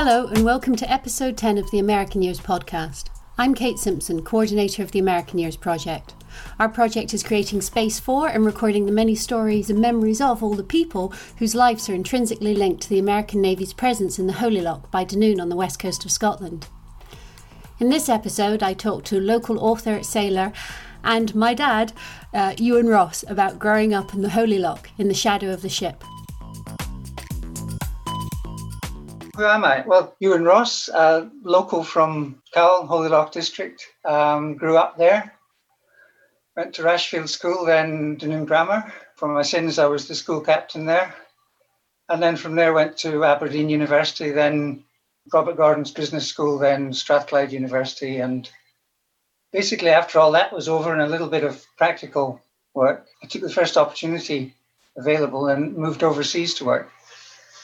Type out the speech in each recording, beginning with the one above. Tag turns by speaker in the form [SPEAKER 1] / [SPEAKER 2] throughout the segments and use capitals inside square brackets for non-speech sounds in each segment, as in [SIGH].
[SPEAKER 1] Hello, and welcome to episode 10 of the American Years podcast. I'm Kate Simpson, coordinator of the American Years Project. Our project is creating space for and recording the many stories and memories of all the people whose lives are intrinsically linked to the American Navy's presence in the Holy Loch by Dunoon on the west coast of Scotland. In this episode, I talked to local author, sailor, and my dad, uh, Euan Ross, about growing up in the Holy Loch in the shadow of the ship.
[SPEAKER 2] Who am I? Well, Euan Ross, uh, local from Cowal, Holy Loch District. Um, grew up there. Went to Rashfield School, then Dunoon Grammar. For my sins, I was the school captain there. And then from there went to Aberdeen University, then Robert Gordon's Business School, then Strathclyde University. And basically, after all that was over and a little bit of practical work, I took the first opportunity available and moved overseas to work.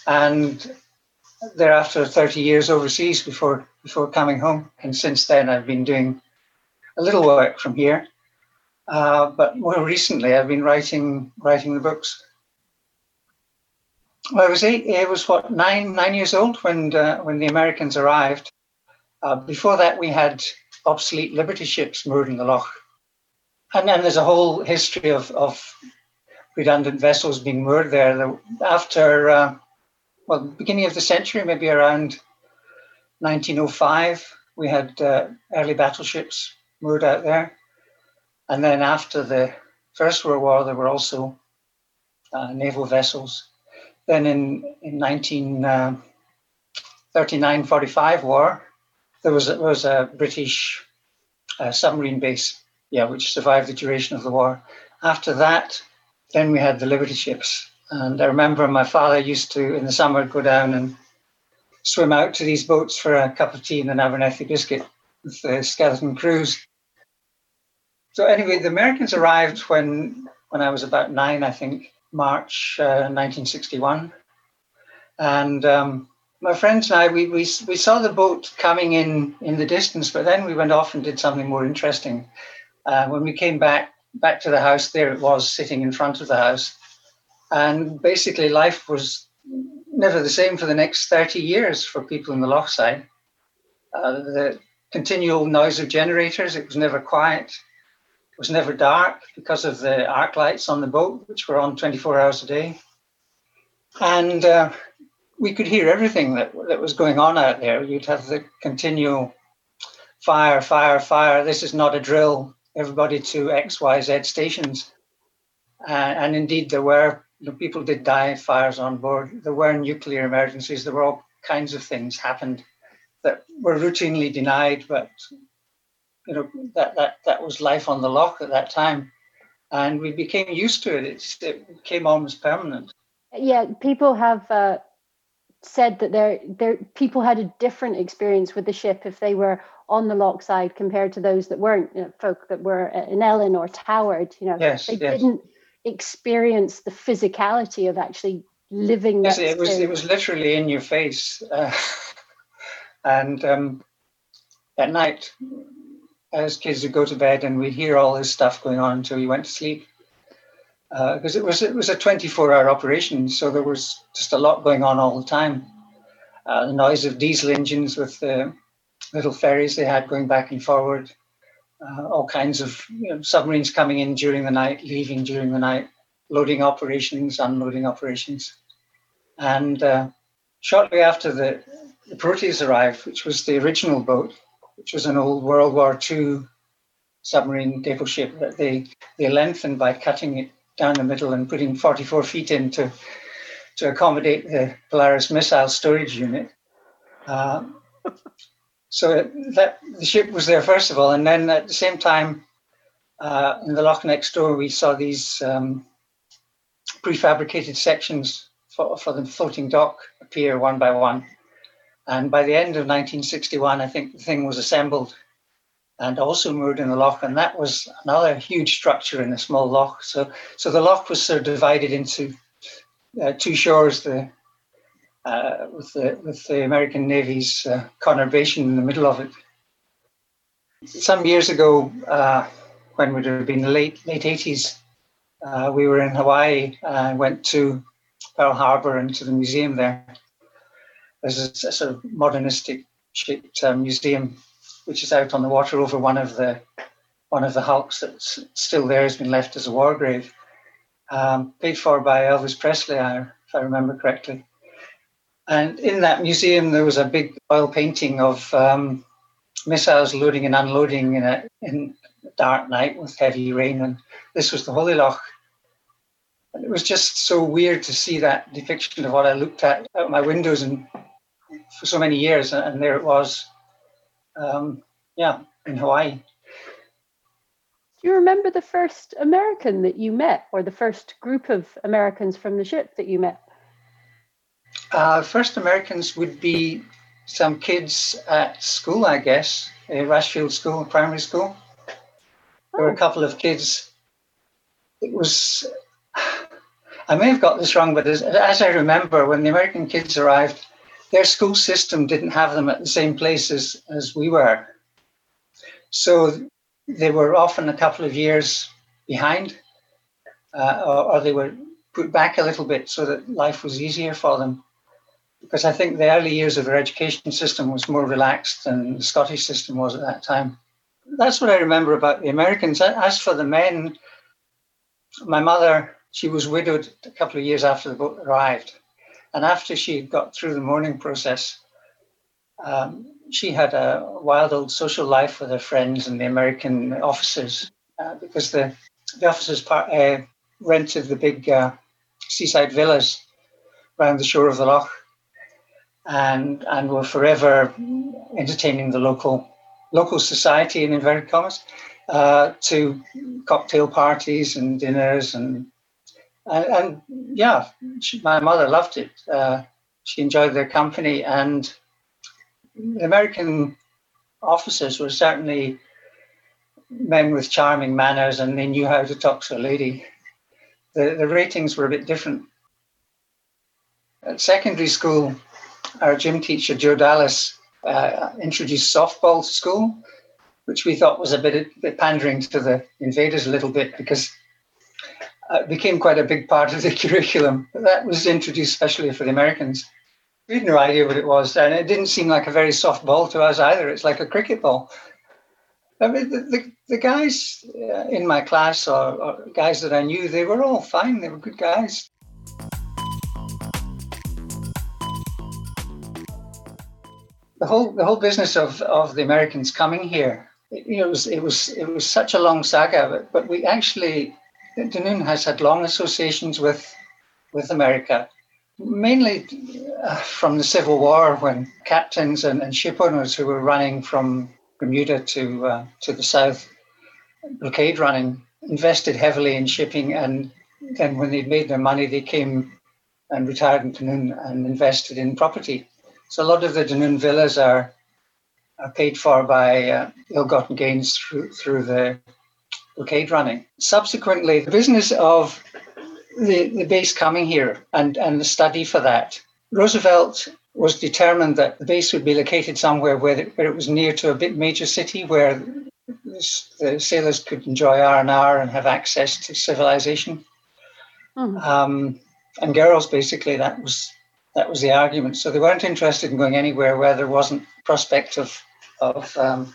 [SPEAKER 2] And thereafter 30 years overseas before before coming home. And since then, I've been doing a little work from here. Uh, but more recently, I've been writing writing the books. Well, I was eight. I was what nine nine years old when uh, when the Americans arrived. Uh, before that, we had obsolete Liberty ships moored in the loch, and then there's a whole history of, of redundant vessels being moored there. After uh, well, beginning of the century, maybe around 1905, we had uh, early battleships moored out there. And then after the First World War, there were also uh, naval vessels. Then in, in 1939 uh, 45 war, there was, there was a British uh, submarine base, yeah, which survived the duration of the war. After that, then we had the Liberty ships, and I remember my father used to, in the summer, go down and swim out to these boats for a cup of tea and an Abernethy biscuit with the skeleton crews. So anyway, the Americans arrived when when I was about nine, I think, March uh, 1961, and um, my friends and I we, we we saw the boat coming in in the distance, but then we went off and did something more interesting. Uh, when we came back back to the house, there it was sitting in front of the house and basically, life was never the same for the next 30 years for people in the Lochside. Uh, the continual noise of generators, it was never quiet. It was never dark because of the arc lights on the boat, which were on 24 hours a day. And uh, we could hear everything that, that was going on out there. You'd have the continual fire, fire, fire. This is not a drill. Everybody to X, Y, Z stations. Uh, and indeed, there were you know, people did die, fires on board. There were nuclear emergencies. There were all kinds of things happened that were routinely denied, but you know that that that was life on the loch at that time, and we became used to it. It's, it became almost permanent.
[SPEAKER 3] Yeah, people have uh, said that there there people had a different experience with the ship if they were on the loch side compared to those that weren't. You know, folk that were in Ellen or Toward. You know,
[SPEAKER 2] yes,
[SPEAKER 3] they
[SPEAKER 2] yes.
[SPEAKER 3] didn't experience the physicality of actually living.
[SPEAKER 2] Yes, it was. It was literally in your face, uh, [LAUGHS] and um, at night, as kids would go to bed, and we'd hear all this stuff going on until you went to sleep. Because uh, it was it was a 24-hour operation, so there was just a lot going on all the time. Uh, the noise of diesel engines with the little ferries they had going back and forward, uh, all kinds of you know, submarines coming in during the night, leaving during the night, loading operations, unloading operations. And uh, shortly after the, the Proteus arrived, which was the original boat, which was an old World War II submarine depot ship that they, they lengthened by cutting it down the middle and putting 44 feet in to, to accommodate the Polaris missile storage unit. Uh, [LAUGHS] so that the ship was there first of all, and then at the same time, uh, in the loch next door, we saw these um, prefabricated sections for, for the floating dock appear one by one. And by the end of 1961, I think the thing was assembled and also moored in the loch, and that was another huge structure in a small loch. So, so the loch was sort of divided into uh, two shores: the uh, with the with the American Navy's uh, conurbation in the middle of it. Some years ago, uh, when it would have been the late late eighties, uh, we were in Hawaii and went to Pearl Harbor and to the museum there. there's a, a sort of modernistic shaped uh, museum which is out on the water over one of the one of the hulks that's still there has been left as a war grave, um, paid for by Elvis Presley, if I remember correctly. And in that museum, there was a big oil painting of um, missiles loading and unloading in a, in a dark night with heavy rain. And this was the Holy Loch. And it was just so weird to see that depiction of what I looked at out my windows and for so many years. And there it was, um, yeah, in Hawaii.
[SPEAKER 3] Do you remember the first American that you met or the first group of Americans from the ship that you met?
[SPEAKER 2] Uh, first Americans would be some kids at school, I guess, uh, Rashfield School, primary school. There were a oh. couple of kids. It was, [SIGHS] I may have got this wrong, but as, as I remember, when the American kids arrived, their school system didn't have them at the same place as, as we were. So they were often a couple of years behind, uh, or, or, they were put back a little bit so that life was easier for them because I think the early years of our education system was more relaxed than the Scottish system was at that time. That's what I remember about the Americans. As for the men, my mother, she was widowed a couple of years after the boat arrived. And after she had got through the mourning process, um, she had a wild old social life with her friends and the American officers uh, because the, the officers part, uh, rented the big uh, seaside villas around the shore of the loch and and were forever entertaining the local local society in inverted commas uh, to cocktail parties and dinners and and, and yeah, she, my mother loved it. Uh, she enjoyed their company, and the American officers were certainly men with charming manners, and they knew how to talk to a lady. The the ratings were a bit different. At secondary school, our gym teacher, Joe Dallas, uh, introduced softball to school, which we thought was a bit, a bit pandering to the invaders a little bit because it became quite a big part of the [LAUGHS] curriculum. That was introduced especially for the Americans. We had no idea what it was, and it didn't seem like a very soft ball to us either. It's like a cricket ball. I mean, the, the, the guys uh, in my class or, or guys that I knew, they were all fine. They were good guys. The whole the whole business of, of the Americans coming here, it, it was it was it was such a long saga. But, but we actually, Dunoon has had long associations with with America, mainly uh, from the Civil War when captains and, and ship owners who were running from Bermuda to uh, to the south, blockade running, invested heavily in shipping, and then when they'd made their money, they came and retired in Dunoon and invested in property. So a lot of the Dunoon villas are, are paid for by uh, ill-gotten gains through, through the blockade running. Subsequently, the business of the, the base coming here and, and the study for that, Roosevelt was determined that the base would be located somewhere where, it, where it was near to a big major city where the sailors could enjoy R&R and have access to civilization. Mm. Um, and girls, basically, that was that was the argument. So they weren't interested in going anywhere where there wasn't prospect of of um,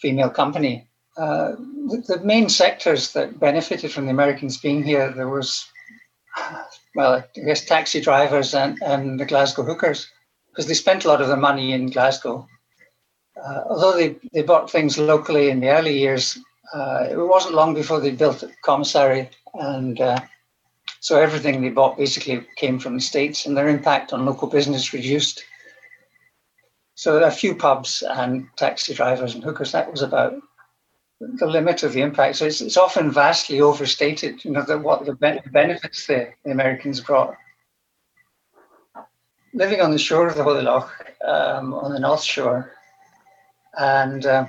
[SPEAKER 2] female company. Uh, the, the, main sectors that benefited from the Americans being here, there was, well, I guess taxi drivers and, and the Glasgow hookers, because they spent a lot of their money in Glasgow. Uh, although they, they bought things locally in the early years, uh, it wasn't long before they built a commissary and uh, so everything they bought basically came from the States and their impact on local business reduced. So a few pubs and taxi drivers and hookers, that was about the limit of the impact. So it's, it's often vastly overstated, you know, that what the benefits the, the Americans brought. Living on the shore of the Holy Loch, um, on the North Shore, and uh,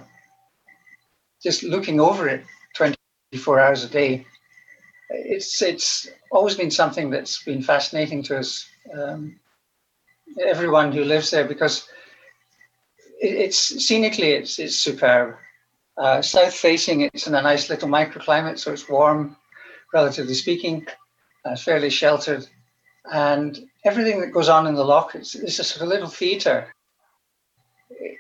[SPEAKER 2] just looking over it 24 hours a day, it's it's always been something that's been fascinating to us, um, everyone who lives there, because it, it's scenically it's it's superb. Uh, south facing, it's in a nice little microclimate, so it's warm, relatively speaking, uh, fairly sheltered, And everything that goes on in the loch is, is a sort of little theatre.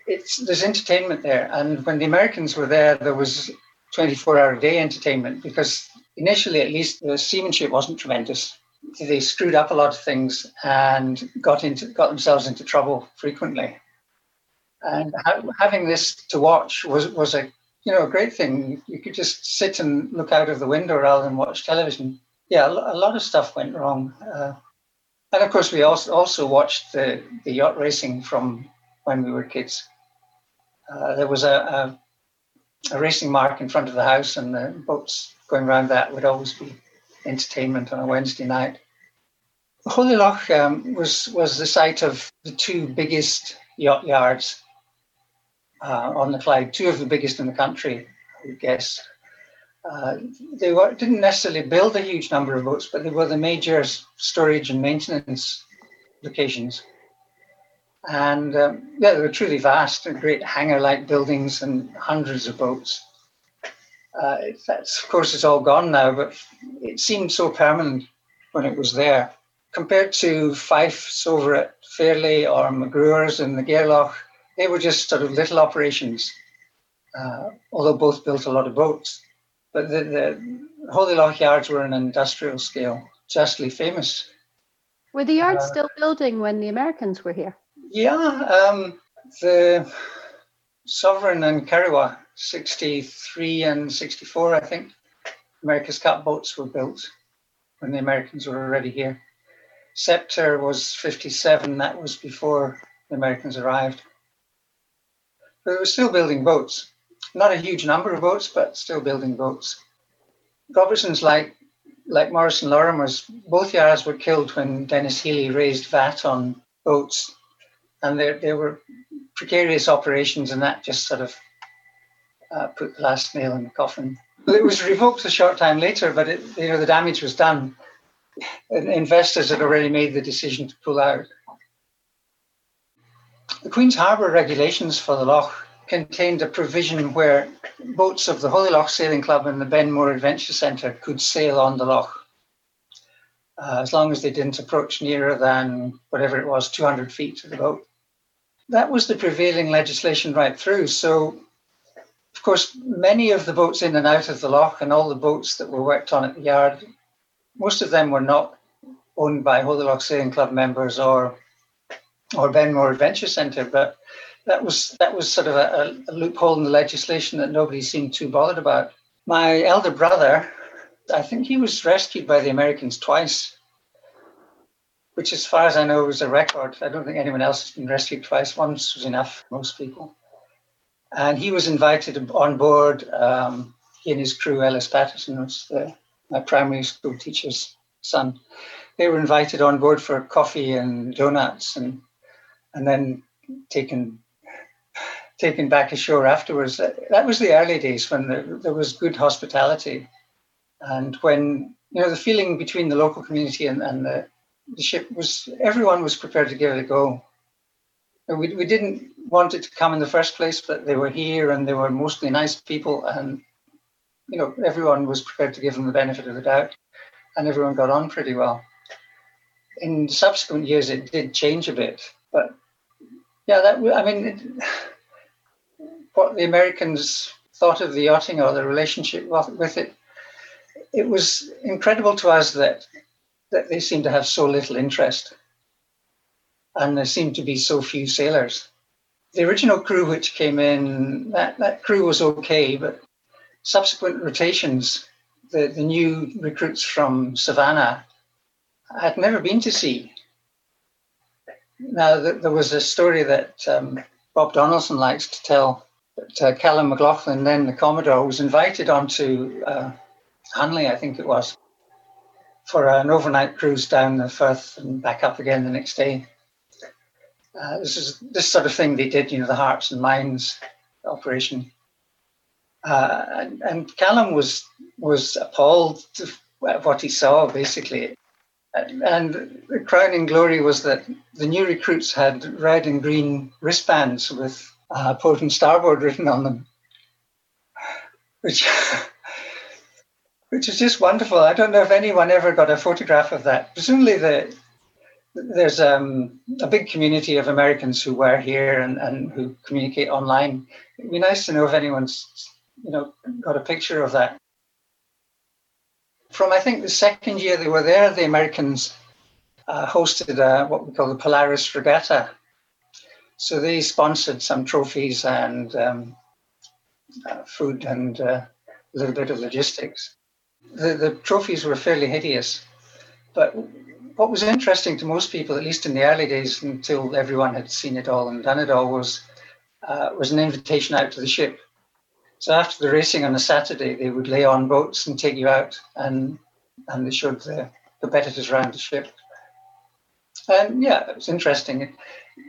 [SPEAKER 2] It's there's entertainment there, and when the Americans were there, there was twenty four hour a day entertainment because initially, at least, the seamanship wasn't tremendous. They screwed up a lot of things and got into got themselves into trouble frequently. And ha- having this to watch was was a you know a great thing. You could just sit and look out of the window rather than watch television. Yeah, a lot of stuff went wrong. Uh, and of course, we also also watched the, the yacht racing from when we were kids. Uh, there was a, a, a racing mark in front of the house, and the boats going around that would always be entertainment on a Wednesday night. Holy Loch um, was was the site of the two biggest yacht yards uh, on the Clyde, two of the biggest in the country, I would guess. Uh, they were, didn't necessarily build a huge number of boats, but they were the major storage and maintenance locations. And um, yeah, they were truly vast, and great hangar-like buildings and hundreds of boats. Uh, that's, of course, it's all gone now, but it seemed so permanent when it was there. Compared to Fife's over at Fairlie or McGruer's in the Gareloch, they were just sort of little operations, uh, although both built a lot of boats. But the, the Holy Loch yards were an industrial scale, justly famous.
[SPEAKER 3] Were the yards uh, still building when the Americans were here?
[SPEAKER 2] Yeah, um, the Sovereign and Kurrewa, 63 and 64, I think, America's Cup boats were built when the Americans were already here. Sceptre was 57, that was before the Americans arrived. But they were still building boats. Not a huge number of boats, but still building boats. Robertson's like like Morris and Lorimer's, both yards were killed when Denis Healey raised VAT on boats. And they were precarious operations, and that just sort of uh, put the last nail in the coffin. It was revoked a short time later, but it, you know the damage was done. Investors had already made the decision to pull out. The Queen's Harbour regulations for the Loch contained a provision where boats of the Holy Loch Sailing Club and the Benmore Adventure Centre could sail on the Loch, uh, as long as they didn't approach nearer than whatever it was, 200 feet to the boat. That was the prevailing legislation right through. So, course, many of the boats in and out of the Loch and all the boats that were worked on at the yard, most of them were not owned by Holy Loch Sailing Club members or or Benmore Adventure Centre, but that was that was sort of a, a, loophole in the legislation that nobody seemed too bothered about. My elder brother, I think he was rescued by the Americans twice, which, as far as I know, was a record. I don't think anyone else has been rescued twice. Once was enough most people. And he was invited on board. Um, he and his crew, Ellis Patterson, was the, my primary school teacher's son. They were invited on board for coffee and donuts, and and then taken taken back ashore afterwards. That was the early days when there, there was good hospitality, and when you know the feeling between the local community and, and the, the ship was everyone was prepared to give it a go. We, we didn't want it to come in the first place, but they were here and they were mostly nice people, and you know everyone was prepared to give them the benefit of the doubt, and everyone got on pretty well. In subsequent years, it did change a bit, but yeah, that I mean. It, what the Americans thought of the yachting or the relationship with it, it was incredible to us that that they seemed to have so little interest, and there seemed to be so few sailors. The original crew which came in, that, that crew was okay, but subsequent rotations, the, the new recruits from Savannah had never been to sea. Now, there was a story that um, Bob Donaldson likes to tell but uh, Callum McLaughlin, then the Commodore, was invited onto uh, Hunley, I think it was, for an overnight cruise down the Firth and back up again the next day. Uh, this is this sort of thing they did, you know, the Hearts and Minds operation. Uh, and, and, Callum was was appalled at what he saw, basically. And, the crowning glory was that the new recruits had red and green wristbands with uh, port and starboard written on them, which [LAUGHS] which is just wonderful. I don't know if anyone ever got a photograph of that. Presumably the there's um, a big community of Americans who were here and, and who communicate online. It'd be nice to know if anyone's you know got a picture of that. From I think the second year they were there, the Americans uh, hosted a, what we call the Polaris Regatta. So they sponsored some trophies and um, uh, food and uh, a little bit of logistics. The, the trophies were fairly hideous, but what was interesting to most people, at least in the early days, until everyone had seen it all and done it all, was uh, was an invitation out to the ship. So after the racing on a Saturday, they would lay on boats and take you out, and and they showed the competitors around the ship. And yeah, it was interesting. It,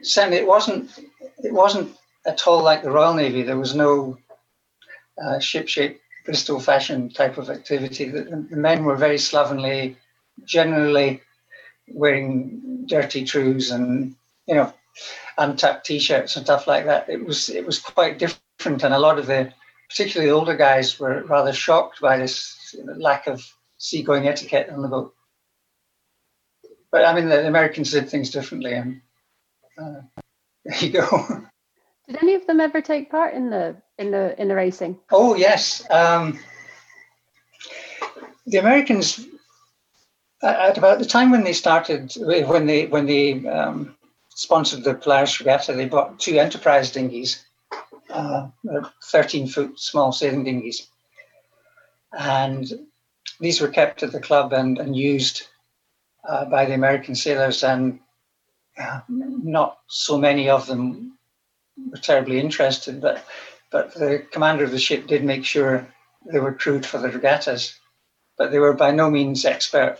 [SPEAKER 2] certainly, it wasn't it wasn't at all like the Royal Navy. There was no uh, ship shape Bristol fashion type of activity. The, the men were very slovenly, generally wearing dirty trews and you know untucked t-shirts and stuff like that. It was it was quite different, and a lot of the particularly the older guys were rather shocked by this lack of seagoing etiquette on the boat. But I mean, the Americans did things differently, and uh, [LAUGHS] there you go.
[SPEAKER 3] Did any of them ever take part in the in the in the racing?
[SPEAKER 2] Oh yes, um, the Americans at about the time when they started, when they when they um, sponsored the Polaris Regatta, they bought two Enterprise dinghies, uh, 13 foot small sailing dinghies, and these were kept at the club and, and used uh, by the American sailors, and uh, not so many of them were terribly interested, but but the commander of the ship did make sure they were crewed for the regattas, but they were by no means expert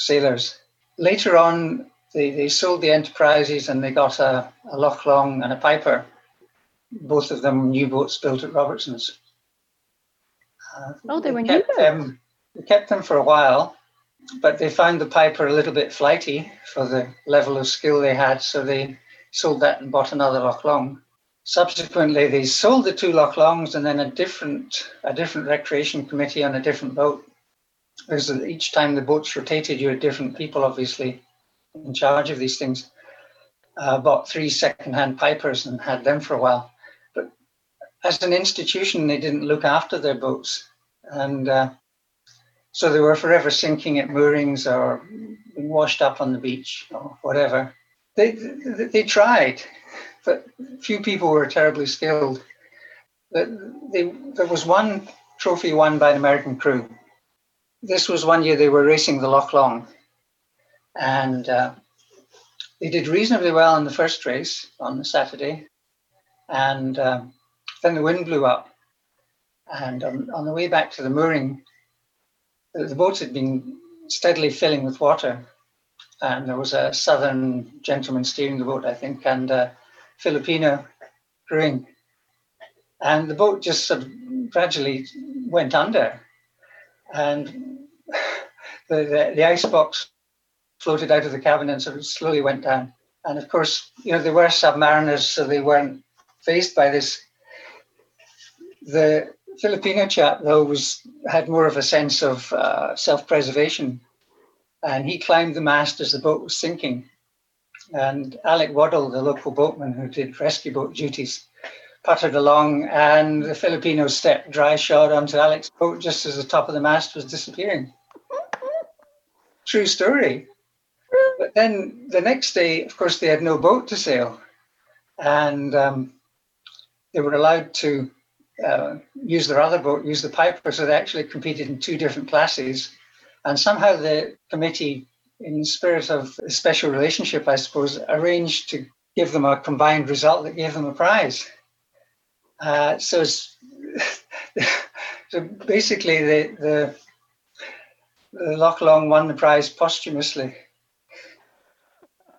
[SPEAKER 2] sailors. Later on, they, they sold the enterprises and they got a, a Loch Long and a Piper, both of them new boats built at Robertson's.
[SPEAKER 3] Uh, oh, they were new
[SPEAKER 2] them, They kept them for a while, but they found the Piper a little bit flighty for the level of skill they had, so they sold that and bought another Loch Long. Subsequently, they sold the two Loch Longs and then a different a different recreation committee on a different boat because each time the boats rotated, you had different people, obviously, in charge of these things. Uh, bought three second-hand pipers and had them for a while. But as an institution, they didn't look after their boats, and uh, so they were forever sinking at moorings or being washed up on the beach or whatever. They they, they tried, but few people were terribly skilled. They, there was one trophy won by an American crew this was one year they were racing the Loch Long, and uh, they did reasonably well in the first race on the Saturday, and uh, then the wind blew up, and on, on the way back to the mooring, the, the boats had been steadily filling with water, and there was a southern gentleman steering the boat, I think, and a Filipino crewing, and the boat just sort of gradually went under and the, the, the ice box floated out of the cabin and sort of slowly went down. And of course, you know, they were submariners, so they weren't faced by this. The Filipino chap, though, was had more of a sense of uh, self-preservation, and he climbed the mast as the boat was sinking. And Alec Waddell, the local boatman who did rescue boat duties, puttered along, and the Filipinos stepped dry shod onto Alec's boat just as the top of the mast was disappearing. True story. But then the next day, of course, they had no boat to sail, and um, they were allowed to uh, use their other boat, use the Piper, so they actually competed in two different classes. And somehow the committee, in the spirit of a special relationship, I suppose, arranged to give them a combined result that gave them a prize. Uh, so, [LAUGHS] so basically, the, the, the Loch Long won the prize posthumously.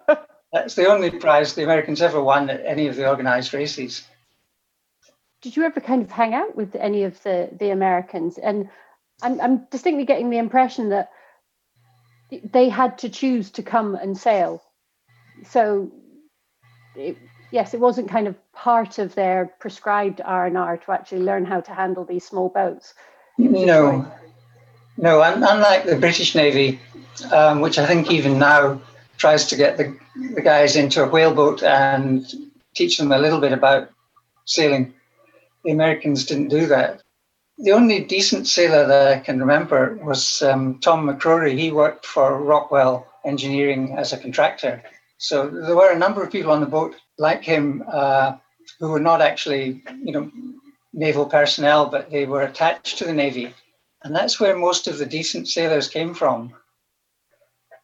[SPEAKER 2] [LAUGHS] That's the only prize the Americans ever won at any of the organized races.
[SPEAKER 3] Did you ever kind of hang out with any of the, the Americans? And I'm, I'm distinctly getting the impression that they had to choose to come and sail. So it, yes, it wasn't kind of part of their prescribed R and R to actually learn how to handle these small boats.
[SPEAKER 2] No, no. Unlike the British Navy, um, which I think even now tries to get the, the guys into a whaleboat and teach them a little bit about sailing. The Americans didn't do that. The only decent sailor that I can remember was um, Tom McCrory. He worked for Rockwell Engineering as a contractor. So there were a number of people on the boat like him uh, who were not actually, you know, naval personnel, but they were attached to the Navy. And that's where most of the decent sailors came from.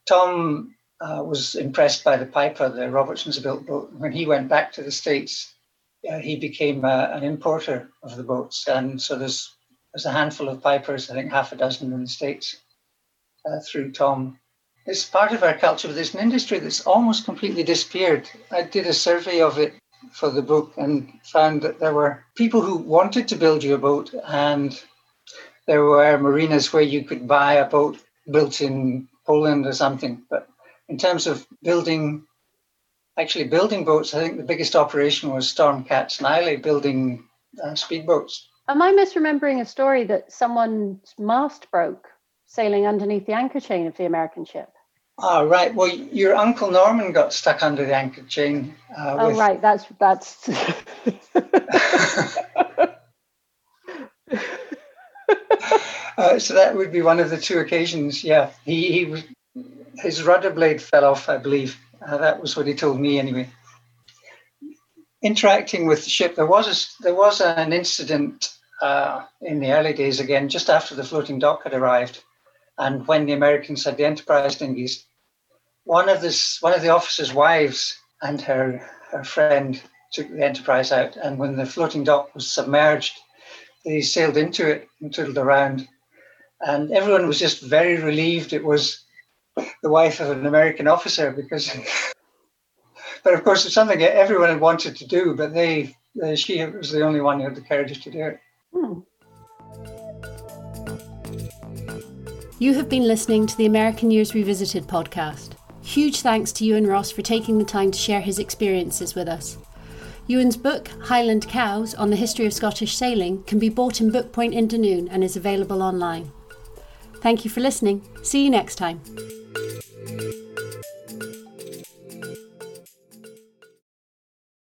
[SPEAKER 2] Tom uh, was impressed by the Piper, the Robertson's built boat. When he went back to the States, uh, he became uh, an importer of the boats. And so there's, there's a handful of Pipers, I think half a dozen in the States, uh, through Tom. It's part of our culture, but it's an industry that's almost completely disappeared. I did a survey of it for the book and found that there were people who wanted to build you a boat, and there were marinas where you could buy a boat built in Poland or something. But in terms of building, actually building boats, I think the biggest operation was Stormcat Sniley building uh, speedboats.
[SPEAKER 3] Am I misremembering a story that someone's mast broke sailing underneath the anchor chain of the American ship?
[SPEAKER 2] Ah, right. Well, your uncle Norman got stuck under the anchor chain.
[SPEAKER 3] Uh, oh, with... right. That's that's. [LAUGHS] [LAUGHS]
[SPEAKER 2] uh, so that would be one of the two occasions. Yeah, he he was his rudder blade fell off, I believe. Uh, that was what he told me anyway. Interacting with the ship, there was a, there was an incident uh, in the early days again, just after the floating dock had arrived, and when the Americans had the Enterprise dinghies, one of this one of the officers' wives and her her friend took the Enterprise out, and when the floating dock was submerged, they sailed into it and tootled around, and everyone was just very relieved it was the wife of an American officer because. [LAUGHS] but of course, it's something everyone had wanted to do, but they, she was the only one who had the courage to do it. Hmm.
[SPEAKER 1] You have been listening to the American Years Revisited podcast. Huge thanks to Euan Ross for taking the time to share his experiences with us. Euan's book, Highland Cows on the History of Scottish Sailing, can be bought in Bookpoint in Dunoon and is available online. Thank you for listening. See you next time.